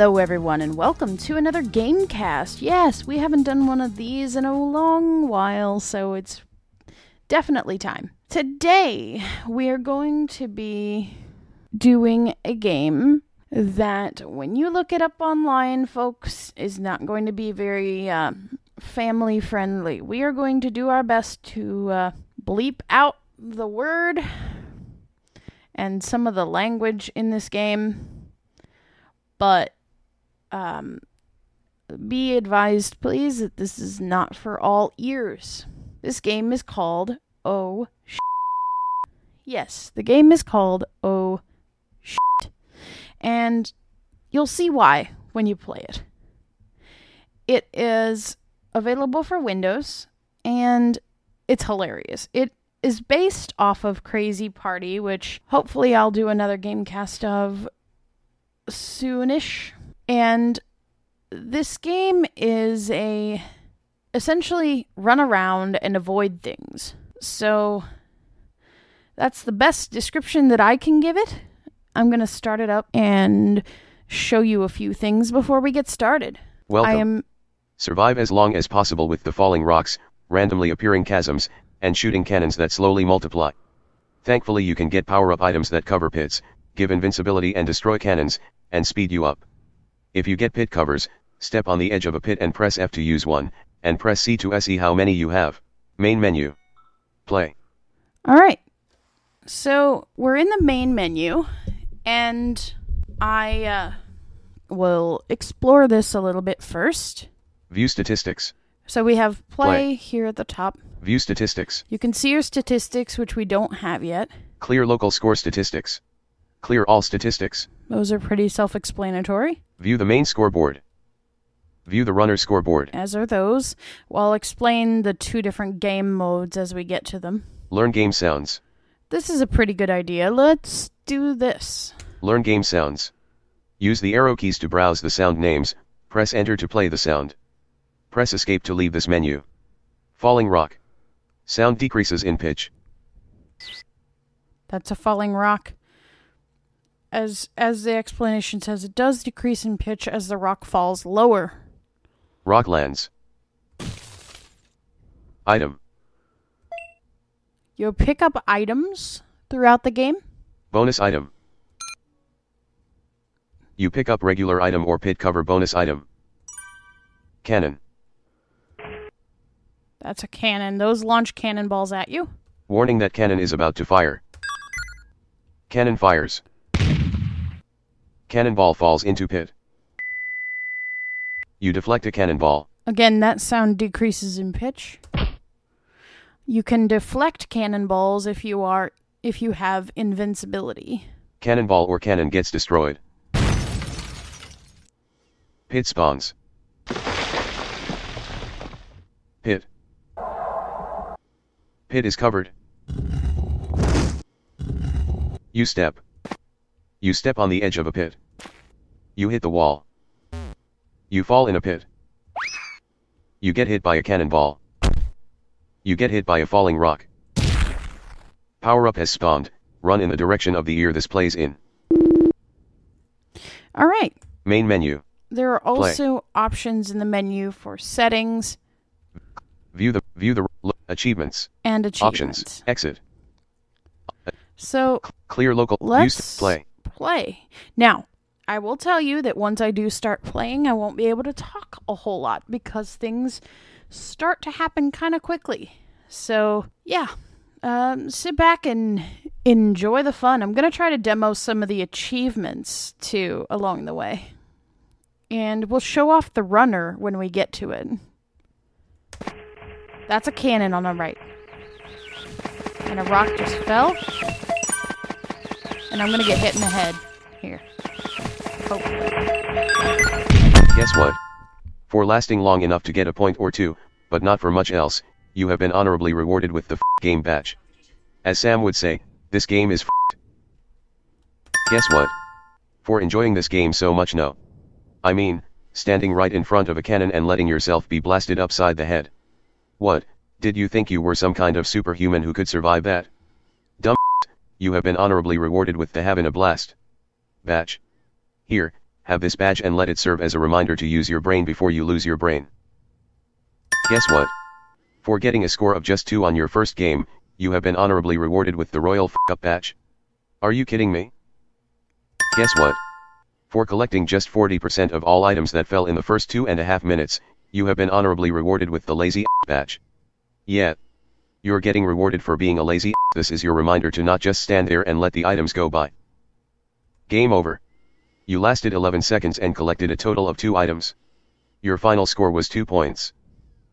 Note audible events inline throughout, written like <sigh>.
Hello, everyone, and welcome to another Gamecast. Yes, we haven't done one of these in a long while, so it's definitely time. Today, we are going to be doing a game that, when you look it up online, folks, is not going to be very uh, family friendly. We are going to do our best to uh, bleep out the word and some of the language in this game but um, be advised, please, that this is not for all ears. This game is called Oh Shit. Yes, the game is called Oh Shit. And you'll see why when you play it. It is available for Windows and it's hilarious. It is based off of Crazy Party, which hopefully I'll do another gamecast of soonish. And this game is a essentially run around and avoid things. So that's the best description that I can give it. I'm going to start it up and show you a few things before we get started. Welcome. I am Survive as long as possible with the falling rocks, randomly appearing chasms, and shooting cannons that slowly multiply. Thankfully you can get power-up items that cover pits, give invincibility and destroy cannons, and speed you up. If you get pit covers, step on the edge of a pit and press F to use one, and press C to see how many you have. Main menu. Play. All right. So we're in the main menu, and I uh, will explore this a little bit first. View statistics. So we have play, Play. here at the top. View statistics. You can see your statistics, which we don't have yet. Clear local score statistics. Clear all statistics. Those are pretty self explanatory, View the main scoreboard. View the runner scoreboard. as are those. Well, I'll explain the two different game modes as we get to them. Learn game sounds. This is a pretty good idea. Let's do this. Learn game sounds. Use the arrow keys to browse the sound names, press enter to play the sound. Press escape to leave this menu. Falling rock. Sound decreases in pitch. That's a falling rock. As as the explanation says, it does decrease in pitch as the rock falls lower. Rocklands. Item. You'll pick up items throughout the game. Bonus item. You pick up regular item or pit cover bonus item. Cannon. That's a cannon. Those launch cannonballs at you. Warning that cannon is about to fire. Cannon fires. Cannonball falls into pit. You deflect a cannonball. Again, that sound decreases in pitch. You can deflect cannonballs if you are if you have invincibility. Cannonball or cannon gets destroyed. Pit spawns. Pit. Pit is covered. You step. You step on the edge of a pit. You hit the wall. You fall in a pit. You get hit by a cannonball. You get hit by a falling rock. Power up has spawned, run in the direction of the ear this plays in. All right. Main menu. There are also options in the menu for settings View the view the achievements. and achievements. Options. Exit. So Clear local. Let's Use play. Play. Now, I will tell you that once I do start playing, I won't be able to talk a whole lot because things start to happen kind of quickly. So, yeah. Um, sit back and enjoy the fun. I'm going to try to demo some of the achievements too along the way. And we'll show off the runner when we get to it. That's a cannon on the right. And a rock just fell. And I'm gonna get hit in the head. Here. Hopefully. Guess what? For lasting long enough to get a point or two, but not for much else, you have been honorably rewarded with the game badge. As Sam would say, this game is f- Guess what? For enjoying this game so much no. I mean, standing right in front of a cannon and letting yourself be blasted upside the head. What, did you think you were some kind of superhuman who could survive that? You have been honorably rewarded with the having a blast. Batch. Here, have this badge and let it serve as a reminder to use your brain before you lose your brain. Guess what? For getting a score of just 2 on your first game, you have been honorably rewarded with the Royal F Up badge. Are you kidding me? Guess what? For collecting just 40% of all items that fell in the first two and a half minutes, you have been honorably rewarded with the Lazy badge. Yeah. You're getting rewarded for being a lazy This is your reminder to not just stand there and let the items go by. Game over. You lasted 11 seconds and collected a total of 2 items. Your final score was 2 points.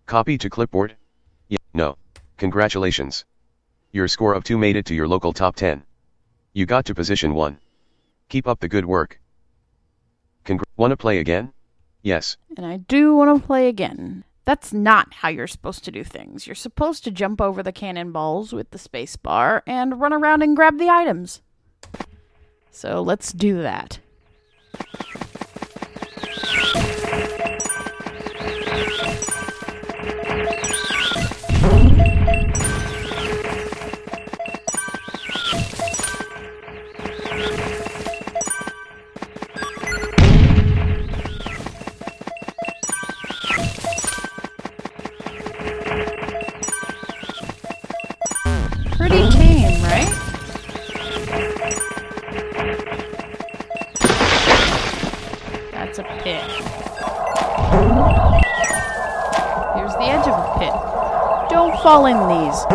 Copy to clipboard? Yeah, no. Congratulations. Your score of 2 made it to your local top 10. You got to position 1. Keep up the good work. Congr- Wanna play again? Yes. And I do want to play again. That's not how you're supposed to do things. You're supposed to jump over the cannonballs with the space bar and run around and grab the items. So let's do that. Pit. Don't fall in these.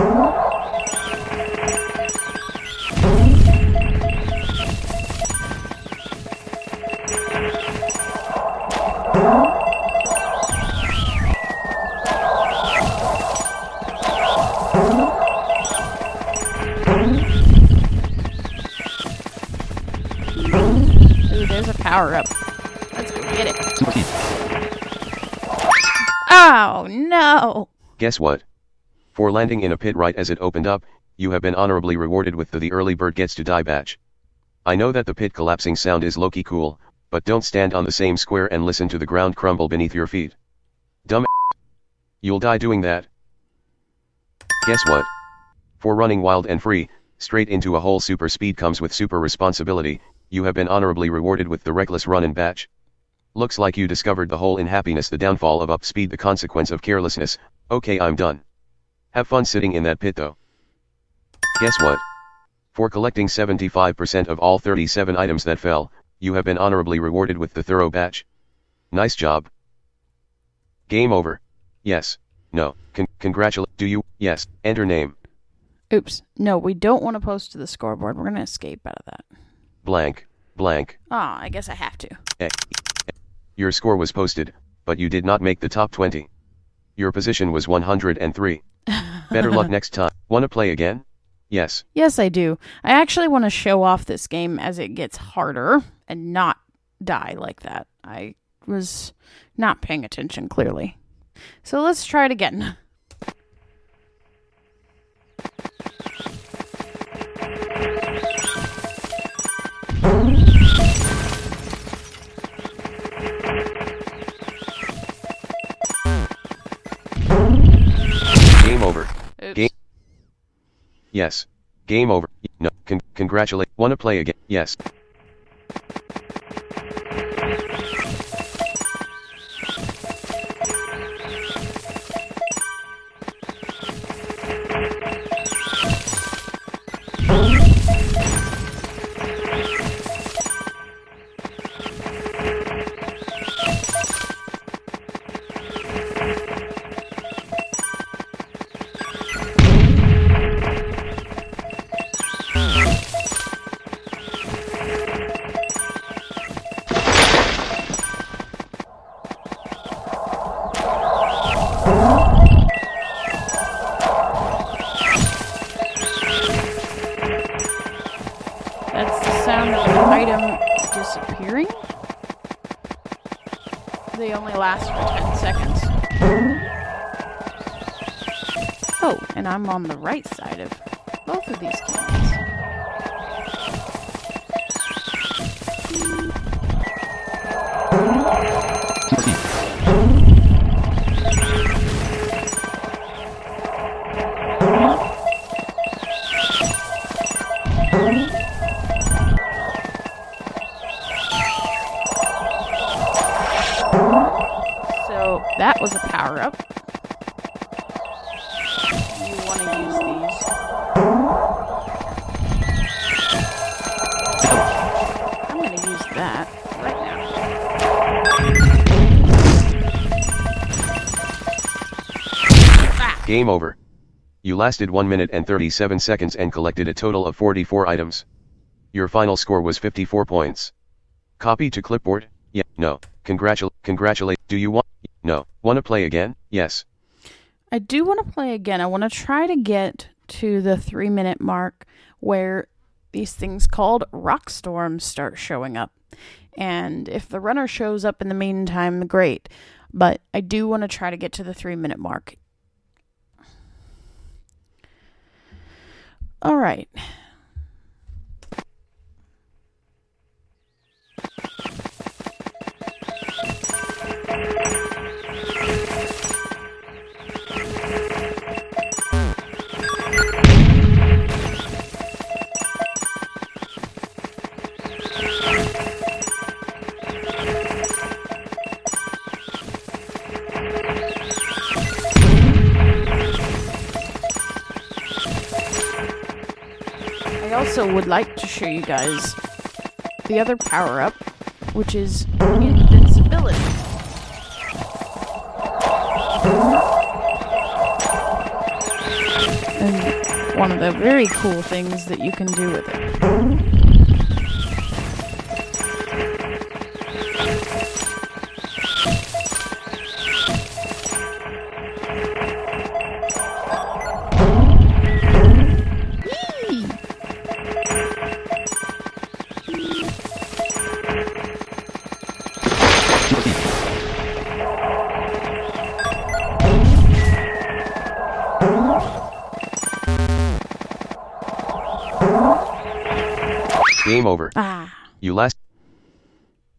There's a power up. Oh, no. Guess what? For landing in a pit right as it opened up, you have been honorably rewarded with the The Early Bird Gets to Die badge. I know that the pit collapsing sound is low-key cool, but don't stand on the same square and listen to the ground crumble beneath your feet. Dumb <laughs> You'll die doing that. Guess what? For running wild and free, straight into a hole super speed comes with super responsibility, you have been honorably rewarded with the Reckless Run and badge. Looks like you discovered the hole in happiness the downfall of upspeed, the consequence of carelessness, okay I'm done. Have fun sitting in that pit though. Guess what? For collecting 75% of all 37 items that fell, you have been honorably rewarded with the thorough batch. Nice job. Game over. Yes. No. Con- congratulate. Do you? Yes. Enter name. Oops. No, we don't want to post to the scoreboard. We're going to escape out of that. Blank. Blank. Ah, I guess I have to. Eh. Your score was posted, but you did not make the top 20. Your position was 103. Better luck <laughs> next time. Wanna play again? Yes. Yes, I do. I actually want to show off this game as it gets harder and not die like that. I was not paying attention clearly. So let's try it again. Game. Yes. Game over. No. Con- congratulate. Wanna play again? Yes. I'm on the right side of both of these coins. So that was a power up. Game over. You lasted 1 minute and 37 seconds and collected a total of 44 items. Your final score was 54 points. Copy to clipboard? Yeah, no. Congratul congratulate. Do you want? No. Want to play again? Yes. I do want to play again. I want to try to get to the three minute mark where these things called rock storms start showing up. And if the runner shows up in the meantime, great. But I do want to try to get to the three minute mark. All right. Also would like to show you guys the other power up, which is invincibility. And one of the very cool things that you can do with it. Game over. Ah, You last.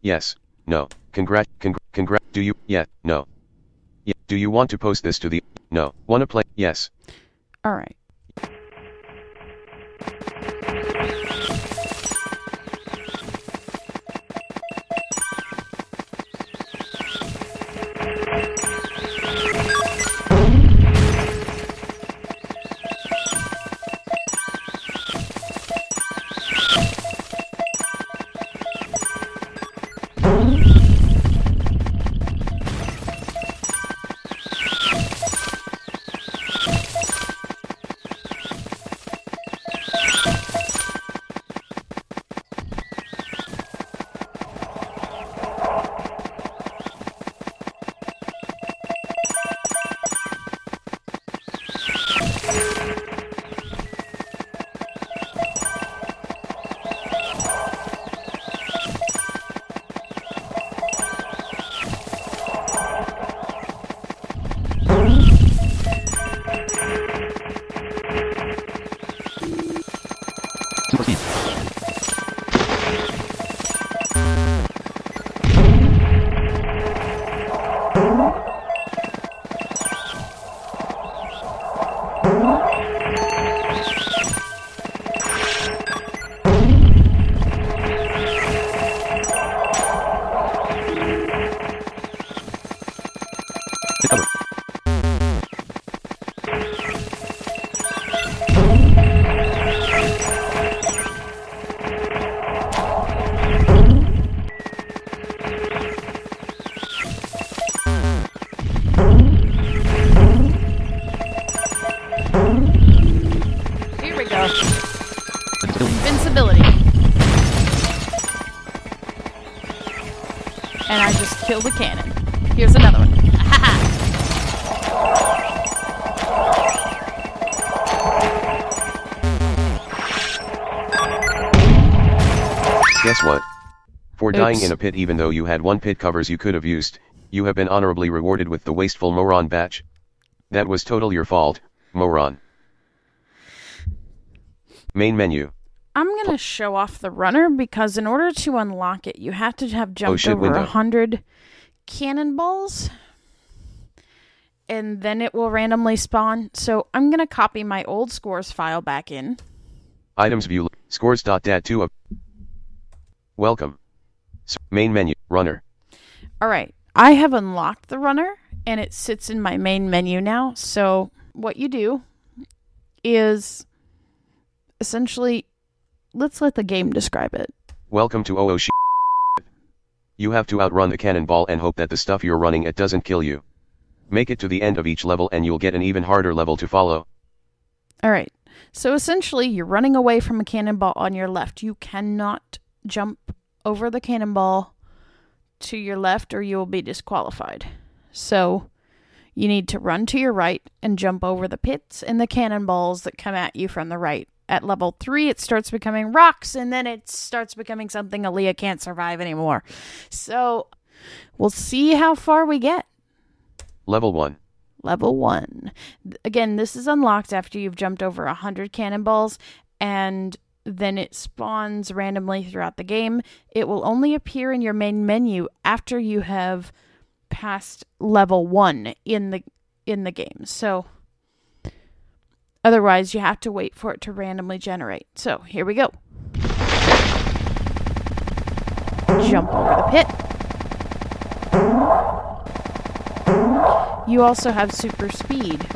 Yes. No. Congrat. Congr. Congrat. Do you? Yeah. No. Yeah. Do you want to post this to the? No. Want to play? Yes. all right. Invincibility. And I just killed a cannon. Here's another one. <laughs> Guess what? For dying in a pit even though you had one pit covers you could have used, you have been honorably rewarded with the wasteful moron batch. That was total your fault, moron. Main menu. I'm gonna show off the runner because in order to unlock it, you have to have jumped Oh, over a hundred cannonballs, and then it will randomly spawn. So I'm gonna copy my old scores file back in. Items view. Scores.dat2 of. Welcome. S- main menu. Runner. All right, I have unlocked the runner, and it sits in my main menu now. So what you do is essentially let's let the game describe it. Welcome to OO sh- You have to outrun the cannonball and hope that the stuff you're running at doesn't kill you. Make it to the end of each level and you'll get an even harder level to follow. All right. So essentially, you're running away from a cannonball on your left. You cannot jump over the cannonball to your left or you will be disqualified. So you need to run to your right and jump over the pits and the cannonballs that come at you from the right. At level three, it starts becoming rocks, and then it starts becoming something Aleeha can't survive anymore. So we'll see how far we get. Level 1. Level one. Again, this is unlocked after you've jumped over a hundred cannonballs, and then it spawns randomly throughout the game. It will only appear in your main menu after you have past level one in the in the game. So otherwise you have to wait for it to randomly generate. So here we go. Jump over the pit. You also have super speed.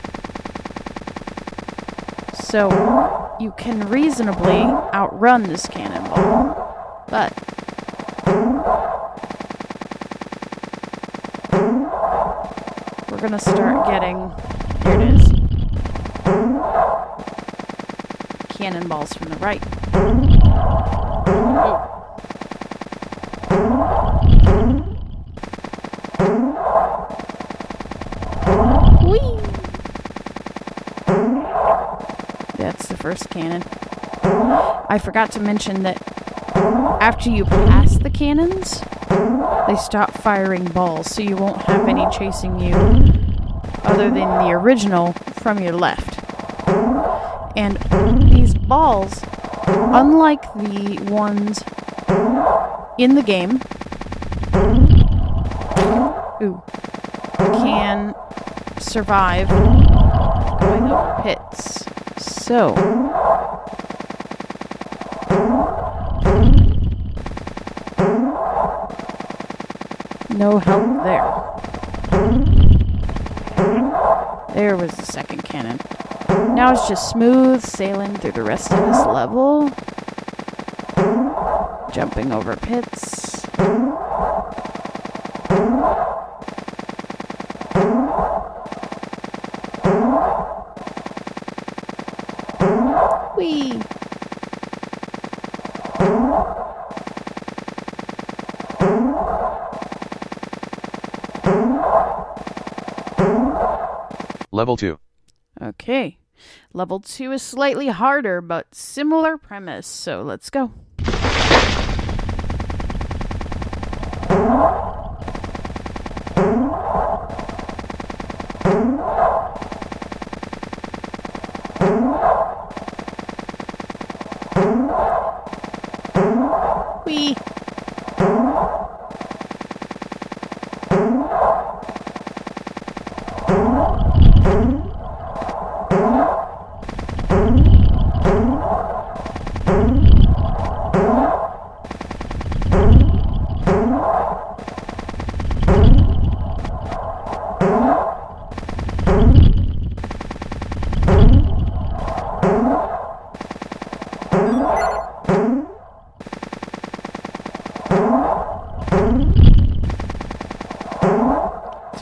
So you can reasonably outrun this cannonball. But we're gonna start getting here it is. Cannonballs from the right. That's the first cannon. I forgot to mention that after you pass the cannons, they stop firing balls, so you won't have any chasing you other than the original from your left. And balls, unlike the ones in the game, ooh, can survive going over pits. So, no help there. There was the second cannon. Now it's just smooth sailing through the rest of this level. Jumping over pits. Whee! Level 2. Okay. Level 2 is slightly harder, but similar premise, so let's go. Whee!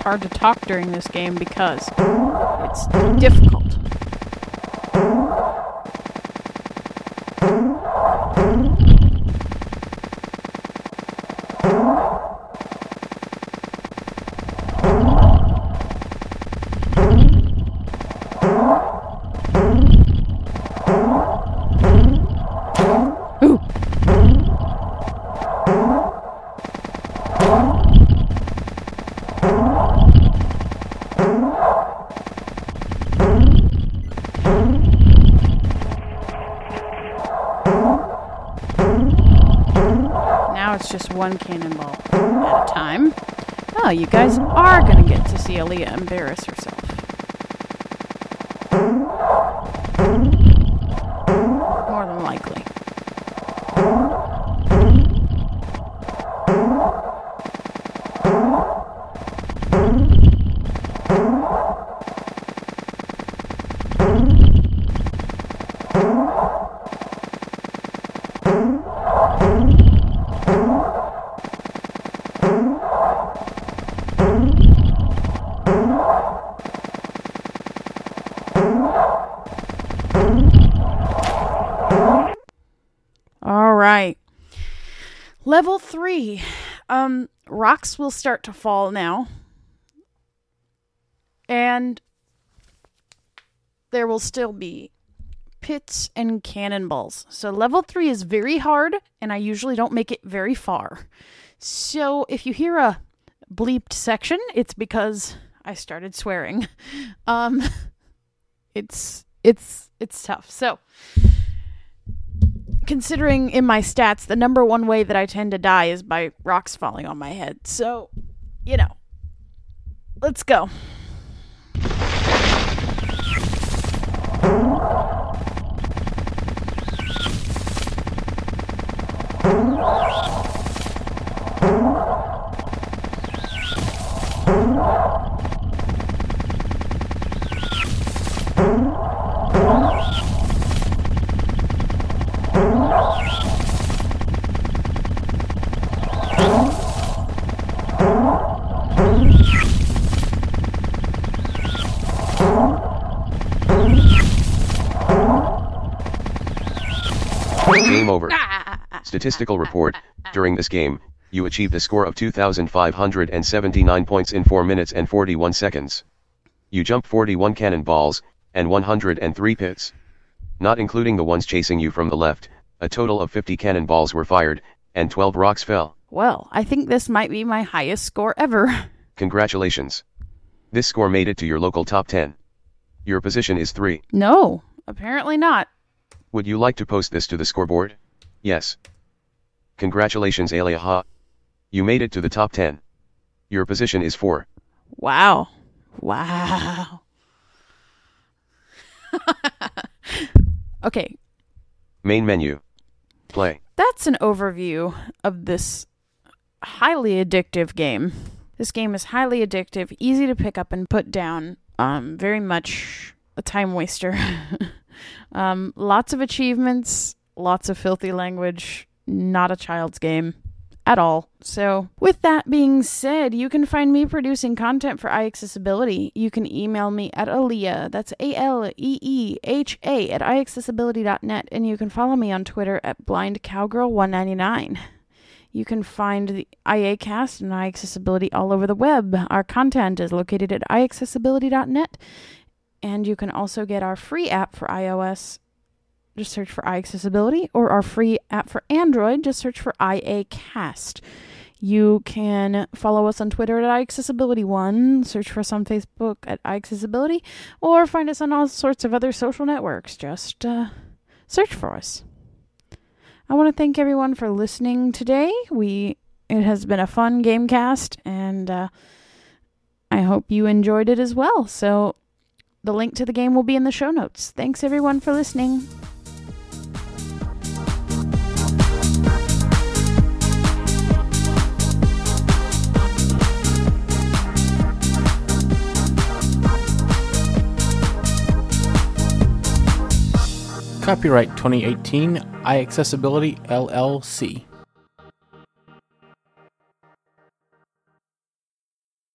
Hard to talk during this game because it's difficult. Ooh. Now it's just one cannonball at a time. Oh, you guys are going to get to see Aleeha embarrass herself. Level three. Um, rocks will start to fall now. And there will still be pits and cannonballs. So level three is very hard, and I usually don't make it very far. So if you hear a bleeped section, it's because I started swearing. <laughs> Um, it's it's it's tough. So considering in my stats, the number one way that I tend to die is by rocks falling on my head. So, you know, let's go. Statistical report. During this game, you achieved a score of 2,579 points in 4 minutes and 41 seconds. You jumped 41 cannonballs, and 103 pits. Not including the ones chasing you from the left, a total of 50 cannonballs were fired, and 12 rocks fell. Well, I think this might be my highest score ever. Congratulations. This score made it to your local top 10. Your position is 3. No, apparently not. Would you like to post this to the scoreboard? Yes. Congratulations, Aleeha. You made it to the top 10. Your position is 4. Wow. Wow. <laughs> okay, Main menu. Play. that's an overview of this highly addictive game. This game is highly addictive, easy to pick up and put down. Um, very much a time waster. <laughs> um, lots of achievements, lots of filthy language. Not a child's game at all. So, with that being said, you can find me producing content for iAccessibility. You can email me at Aleeha, that's A L E E H A, at iAccessibility.net, and you can follow me on Twitter at BlindCowgirl199. You can find the IAcast and iAccessibility all over the web. Our content is located at iAccessibility.net, and you can also get our free app for iOS just search for iAccessibility, or our free app for Android, just search for iAcast. You can follow us on Twitter at iAccessibility1, search for us on Facebook at iAccessibility, or find us on all sorts of other social networks. Just uh, search for us. I want to thank everyone for listening today. We it has been a fun gamecast, and uh, I hope you enjoyed it as well. So the link to the game will be in the show notes. Thanks everyone for listening. Copyright 2018 iAccessibility LLC.